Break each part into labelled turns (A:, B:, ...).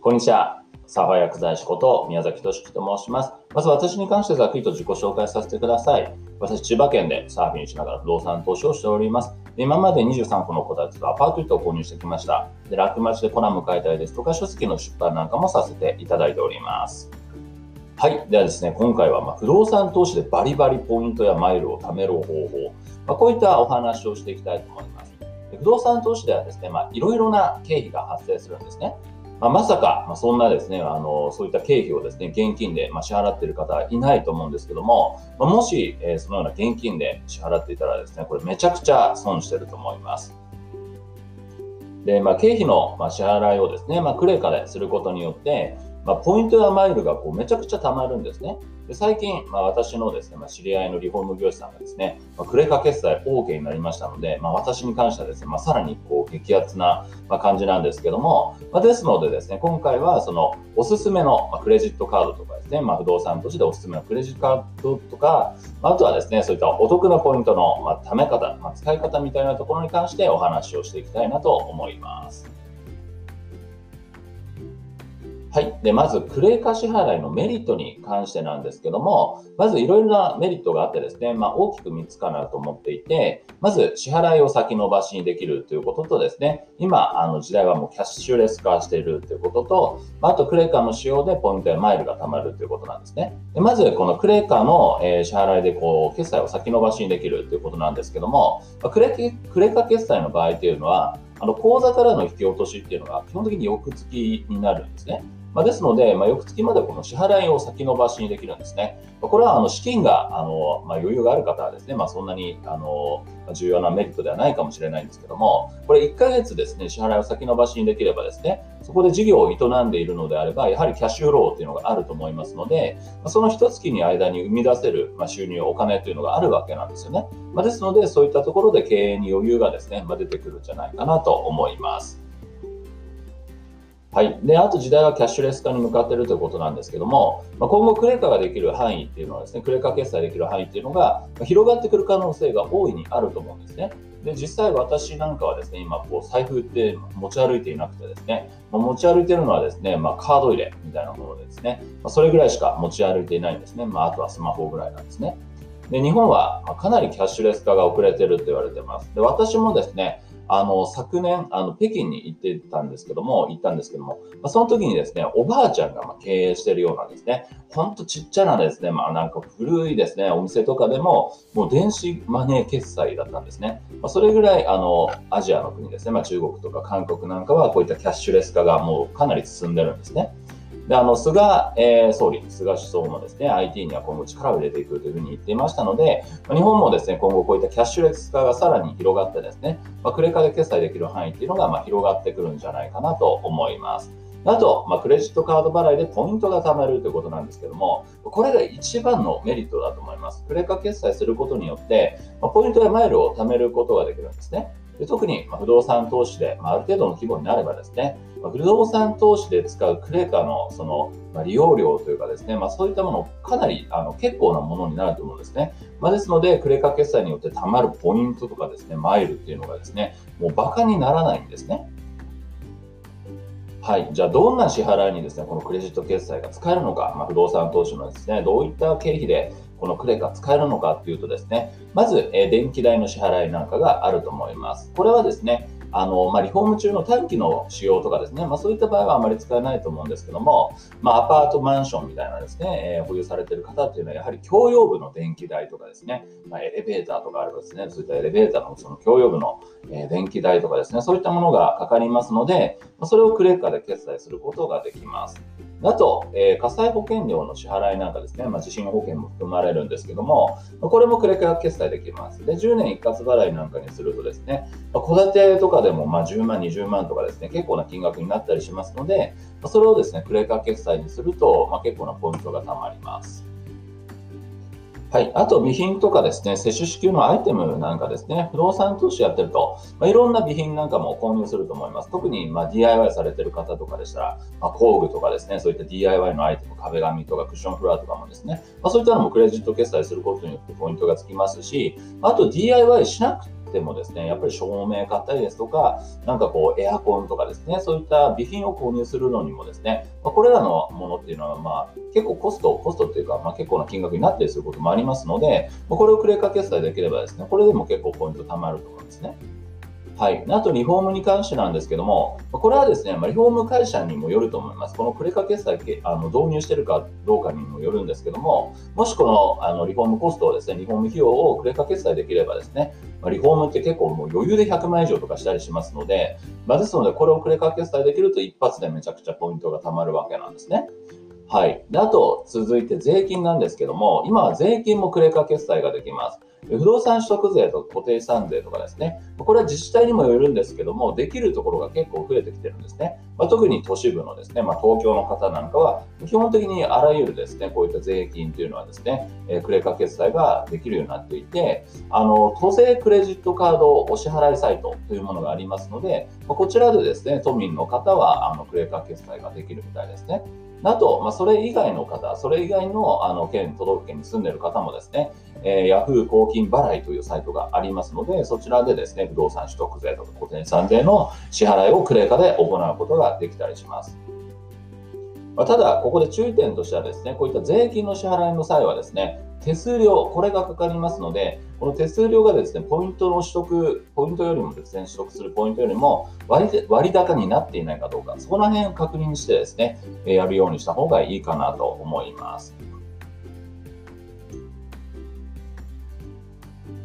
A: こんにちは。サファイア薬剤師こと宮崎俊樹と申します。まず私に関してざっくりと自己紹介させてください。私、千葉県でサーフィンしながら不動産投資をしております。今まで23個の戸建てとアパートを購入してきました。で、楽町でコラム書いたりですとか、書籍の出版なんかもさせていただいております。はい。ではですね、今回はま不動産投資でバリバリポイントやマイルを貯める方法、まあ、こういったお話をしていきたいと思います。不動産投資ではですね、まあ、いろいろな経費が発生するんですね。まあ、まさか、まあ、そんなですね、あの、そういった経費をですね、現金で、ま支払っている方はいないと思うんですけども、まあ、もし、えー、そのような現金で支払っていたらですね、これめちゃくちゃ損してると思います。で、まあ、経費の、ま支払いをですね、まあ、クレカですることによって、まあ、ポイントやマイルがこうめちゃくちゃ貯まるんですね。で最近、まあ、私のですね、まあ、知り合いのリフォーム業者さんがですね、まあ、クレカ決済 OK になりましたので、まあ、私に関してはですね、まあ、さらにこう激アツな、ま感じなんですけども、まあ、ですのでですね、今回はそのおすすめの、まクレジットカードとかですね、まあ、不動産としておすすめのクレジットカードとか、まあ、とはですね、そういったお得なポイントの、まあ、貯め方、まあ、使い方みたいなところに関してお話をしていきたいなと思います。はい。で、まず、クレーカー支払いのメリットに関してなんですけども、まずいろいろなメリットがあってですね、まあ、大きく3つかなと思っていて、まず、支払いを先延ばしにできるということとですね、今、あの時代はもうキャッシュレス化しているということと、あと、クレーカーの使用でポイントやマイルが貯まるということなんですね。でまず、このクレーカーの、え支払いで、こう、決済を先延ばしにできるということなんですけども、クレクレカ決済の場合というのは、あの口座からの引き落としっていうのが基本的に翌月になるんですね。まあ、ですので、まあ、翌月までこの支払いを先延ばしにできるんですね。これはあの資金があの、まあ、余裕がある方はですね、まあ、そんなにあの重要なメリットではないかもしれないんですけども、これ1ヶ月ですね、支払いを先延ばしにできればですね、そこで事業を営んでいるのであれば、やはりキャッシュフローっていうのがあると思いますので、その一月に間に生み出せる、ま収入、お金というのがあるわけなんですよね。ま、ですので、そういったところで経営に余裕がですね、ま、出てくるんじゃないかなと思います。はい。で、あと時代はキャッシュレス化に向かっているということなんですけども、まあ、今後クレカができる範囲っていうのはですね、クレカ決済できる範囲っていうのが広がってくる可能性が大いにあると思うんですね。で、実際私なんかはですね、今こう財布って持ち歩いていなくてですね、まあ、持ち歩いてるのはですね、まあ、カード入れみたいなものでですね、まあ、それぐらいしか持ち歩いていないんですね。まあ、あとはスマホぐらいなんですね。で、日本はかなりキャッシュレス化が遅れてるって言われてます。で、私もですね、あの、昨年、あの、北京に行ってたんですけども、行ったんですけども、まあ、その時にですね、おばあちゃんがま経営してるようなんですね。ほんとちっちゃなですね、まあなんか古いですね、お店とかでも、もう電子マネー決済だったんですね。まあ、それぐらい、あの、アジアの国ですね、まあ中国とか韓国なんかはこういったキャッシュレス化がもうかなり進んでるんですね。で、あの、菅、えー、総理、菅首相もですね、IT には今後力を入れていくというふうに言っていましたので、日本もですね、今後こういったキャッシュレス化がさらに広がってですね、まあ、クレカで決済できる範囲っていうのが、まあ、広がってくるんじゃないかなと思います。あと、まあ、クレジットカード払いでポイントが貯まるということなんですけども、これが一番のメリットだと思います。クレカ決済することによって、まあ、ポイントやマイルを貯めることができるんですね。で特に、ま不動産投資で、まあ、る程度の規模になればですね、ま不動産投資で使うクレカのその、ま利用料というかですね、まあ、そういったものかなりあの結構なものになると思うんですね。まあ、ですので、クレカ決済によって貯まるポイントとかですね、マイルっていうのがですね、もうバカにならないんですね。はい。じゃあ、どんな支払いにですね、このクレジット決済が使えるのか、まあ、不動産投資のですね、どういった経費でこのクレカ使えるのかっていうとですね、まず、え電気代の支払いなんかがあると思います。これはですね、あの、まあ、リフォーム中の短期の使用とかですね、まあ、そういった場合はあまり使えないと思うんですけども、まあ、アパートマンションみたいなですね、えー、保有されている方っていうのは、やはり共用部の電気代とかですね、ま、エレベーターとかあればですね、そういったエレベーターのその共用部の、え、電気代とかですね、そういったものがかかりますので、ま、それをクレカで決済することができます。あと、えー、火災保険料の支払いなんかですね、まあ、地震保険も含まれるんですけども、これもクレカ決済できます。で、10年一括払いなんかにするとですね、戸、まあ、建てとかでもまあ10万、20万とかですね、結構な金額になったりしますので、それをですね、クレカ決済にすると、まあ、結構なポイントが貯まります。はい。あと、備品とかですね、接種支給のアイテムなんかですね、不動産投資やってると、まあ、いろんな備品なんかも購入すると思います。特に、まあ、DIY されてる方とかでしたら、まあ、工具とかですね、そういった DIY のアイテム、壁紙とかクッションフロアとかもですね、ま、そういったのもクレジット決済することによってポイントがつきますし、あと DIY しなくてってもですね、やっぱり照明買ったりですとか、なんかこうエアコンとかですね、そういった備品を購入するのにもですね、まあ、これらのものっていうのは、まあ、結構コスト、コストっていうか、まあ、結構な金額になったりすることもありますので、ま、これをクレカ決済できればですね、これでも結構ポイント貯まると思うんですね。はい。あと、リフォームに関してなんですけども、これはですね、まあ、リフォーム会社にもよると思います。このクレカ決済あの導入してるかどうかにもよるんですけども、もしこのあのリフォームコストをですね、リフォーム費用をクレカ決済できればですね、まあ、リフォームって結構もう余裕で100万以上とかしたりしますので、まあ、ですので、これをクレカ決済できると一発でめちゃくちゃポイントが貯まるわけなんですね。はい。であと、続いて税金なんですけども、今は税金もクレカ決済ができます。不動産取得税と固定資産税とかですね、これは自治体にもよるんですけども、できるところが結構増えてきてるんですね。まあ、特に都市部のですね、まあ、東京の方なんかは、基本的にあらゆるですね、こういった税金というのはですね、えー、クレカ決済ができるようになっていて、あの、都政クレジットカードお支払いサイトというものがありますので、ま、こちらでですね、都民の方は、あの、クレーカー決済ができるみたいですね。あと、まあ、それ以外の方、それ以外のあの県、都道府県に住んでいる方もですね、えー、ヤフー公金払いというサイトがありますので、そちらでですね、不動産取得税とか固定資産税の支払いをクレカで行うことができたりします。まあ、ただ、ここで注意点としてはですね、こういった税金の支払いの際はですね、手数料、これがかかりますので、この手数料がですね、ポイントの取得、ポイントよりもですね、取得するポイントよりも割割高になっていないかどうか、そこら辺を確認してですね、やるようにした方がいいかなと思います。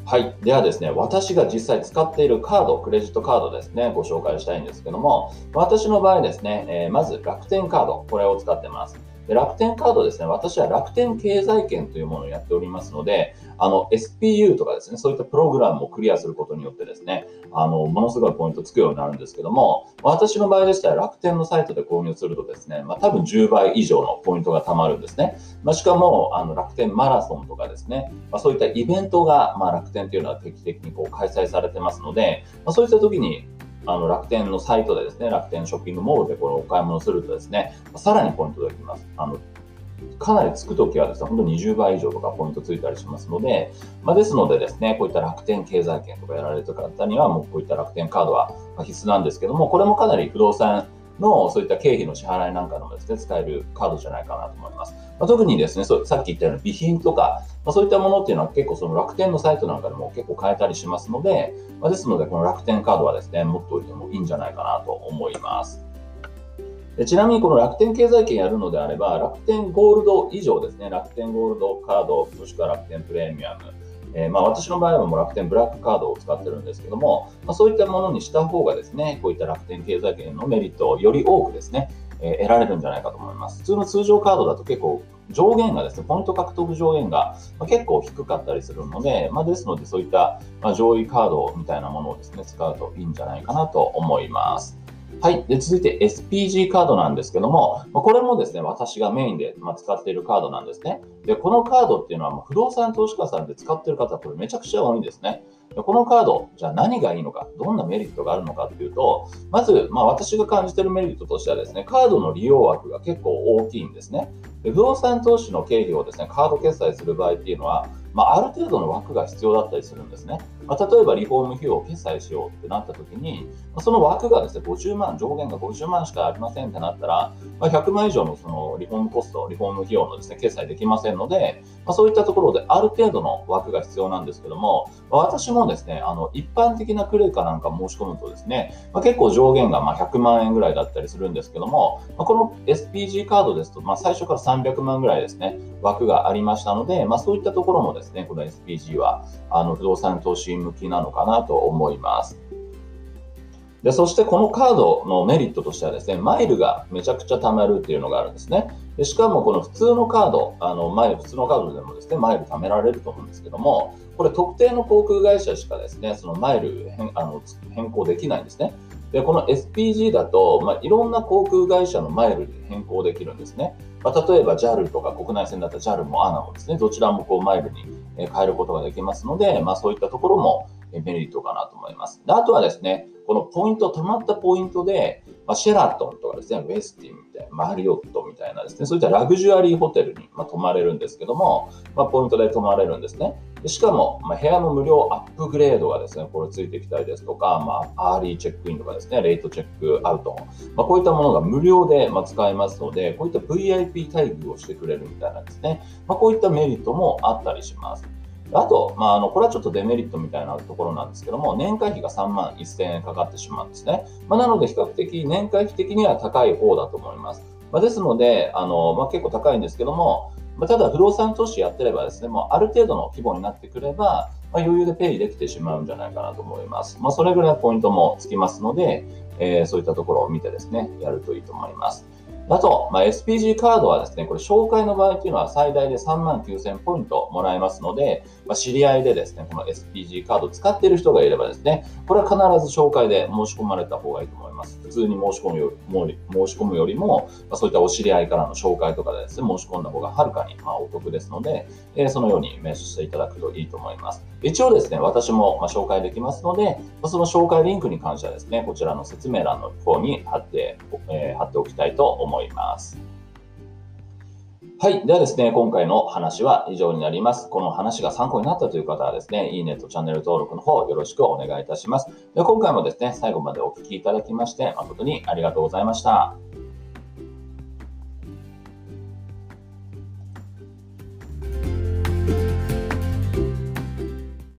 A: はい。ではですね、私が実際使っているカード、クレジットカードですね、ご紹介したいんですけども、私の場合ですね、え、まず楽天カード、これを使ってます。で楽天カードですね、私は楽天経済圏というものをやっておりますので、あの、SPU とかですね、そういったプログラムをクリアすることによってですね、あの、ものすごいポイントつくようになるんですけども、私の場合でしたら楽天のサイトで購入するとですね、まあ、多分10倍以上のポイントが貯まるんですね。まあ、しかも、あの、楽天マラソンとかですね、まあ、そういったイベントが、まあ、楽天というのは定期的にこう開催されてますので、まあ、そういった時に、あの楽天のサイトでですね、楽天ショッピングモールでこれお買い物するとですね、さらにポイントができます。あのかなりつくときはですね、本当に20倍以上とかポイントついたりしますので、まあ、ですのでですね、こういった楽天経済圏とかやられてる方には、もうこういった楽天カードは必須なんですけども、これもかなり不動産のそういった経費の支払いなんかのですね、使えるカードじゃないかなと思います。まあ、特にですね、そうさっき言ったような備品とか、まあ、そういったものっていうのは結構その楽天のサイトなんかでも結構買えたりしますので、まあ、ですのでこの楽天カードはですね、持っておいてもいいんじゃないかなと思います。でちなみにこの楽天経済圏やるのであれば、楽天ゴールド以上ですね、楽天ゴールドカード、もしくは楽天プレミアム、えー、まあ私の場合はもう楽天ブラックカードを使ってるんですけども、まあ、そういったものにした方がですね、こういった楽天経済圏のメリットをより多くですね、え、得られるんじゃないかと思います。普通の通常カードだと結構上限がですね、ポイント獲得上限が結構低かったりするので、まあ、ですのでそういった上位カードみたいなものをですね、使うといいんじゃないかなと思います。はい。で、続いて SPG カードなんですけども、これもですね、私がメインで使っているカードなんですね。で、このカードっていうのは不動産投資家さんで使ってる方、これめちゃくちゃ多いんですね。このカード、じゃあ何がいいのか、どんなメリットがあるのかっていうと、まず、まあ、私が感じてるメリットとしてはですね、カードの利用枠が結構大きいんですね。で不動産投資の経費をですね、カード決済する場合っていうのは、まあ、ある程度の枠が必要だったりするんですね。まあ、例えばリフォーム費用を決済しようってなった時に、ま、その枠がですね、50万、上限が50万しかありませんってなったら、まあ、100万以上のそのリフォームコスト、リフォーム費用のですね、決済できませんので、ま、そういったところである程度の枠が必要なんですけども、ま、私もですね、あの、一般的なクレカなんか申し込むとですね、ま、結構上限がま100万円ぐらいだったりするんですけども、ま、この SPG カードですと、まあ、最初から300万ぐらいですね、枠がありましたので、まあ、そういったところもですね、この SPG はあの不動産投資向きなのかなと思います。で、そしてこのカードのメリットとしてはですね、マイルがめちゃくちゃ貯まるっていうのがあるんですね。でしかもこの普通のカード、あの、マイル、普通のカードでもですね、マイル貯められると思うんですけども、これ特定の航空会社しかですね、そのマイル変あの変更できないんですね。で、この SPG だと、まあ、いろんな航空会社のマイルで変更できるんですね。まあ、例えば JAL とか国内線だったら JAL も ANA もですね、どちらもこうマイルに変えることができますので、まあ、そういったところもメリットかなと思います。であとはですね、このポイント、溜まったポイントで、まあ、シェラトンとかですね、ウェスティンみたいな、マリオットみたいなですね、そういったラグジュアリーホテルに、ま泊まれるんですけども、まあ、ポイントで泊まれるんですね。しかも、ま、部屋の無料アップグレードがですね、これついてきたりですとか、まあ、アーリーチェックインとかですね、レイトチェックアウト、ま、こういったものが無料で、ま使えますので、こういった VIP 待遇をしてくれるみたいなんですね、ま、こういったメリットもあったりします。あと、まあ、あのこれはちょっとデメリットみたいなところなんですけども、年会費が3万1000円かかってしまうんですね。まあ、なので、比較的年会費的には高い方だと思います。まあ、ですので、あのまあ、結構高いんですけども、まあ、ただ不動産投資やってればですね、もうある程度の規模になってくれば、まあ、余裕でペイできてしまうんじゃないかなと思います。まあ、それぐらいポイントもつきますので、えー、そういったところを見てですね、やるといいと思います。あと、まあ、SPG カードはですね、これ紹介の場合っていうのは最大で3万9000ポイントもらえますので、まあ、知り合いでですね、この SPG カード使っている人がいればですね、これは必ず紹介で申し込まれた方がいいと思います。普通に申し込むより申し込むよりも、まあ、そういったお知り合いからの紹介とかでですね、申し込んだ方がはるかにまお得ですので、えー、そのように名刺していただくといいと思います。一応ですね、私もま紹介できますので、その紹介リンクに関してはですね、こちらの説明欄の方に貼って、えー、貼っておきたいと思います思います。はい。ではですね、今回の話は以上になります。この話が参考になったという方はですね、いいねとチャンネル登録の方よろしくお願いいたします。で今回もですね、最後までお聴きいただきまして誠にありがとうございました。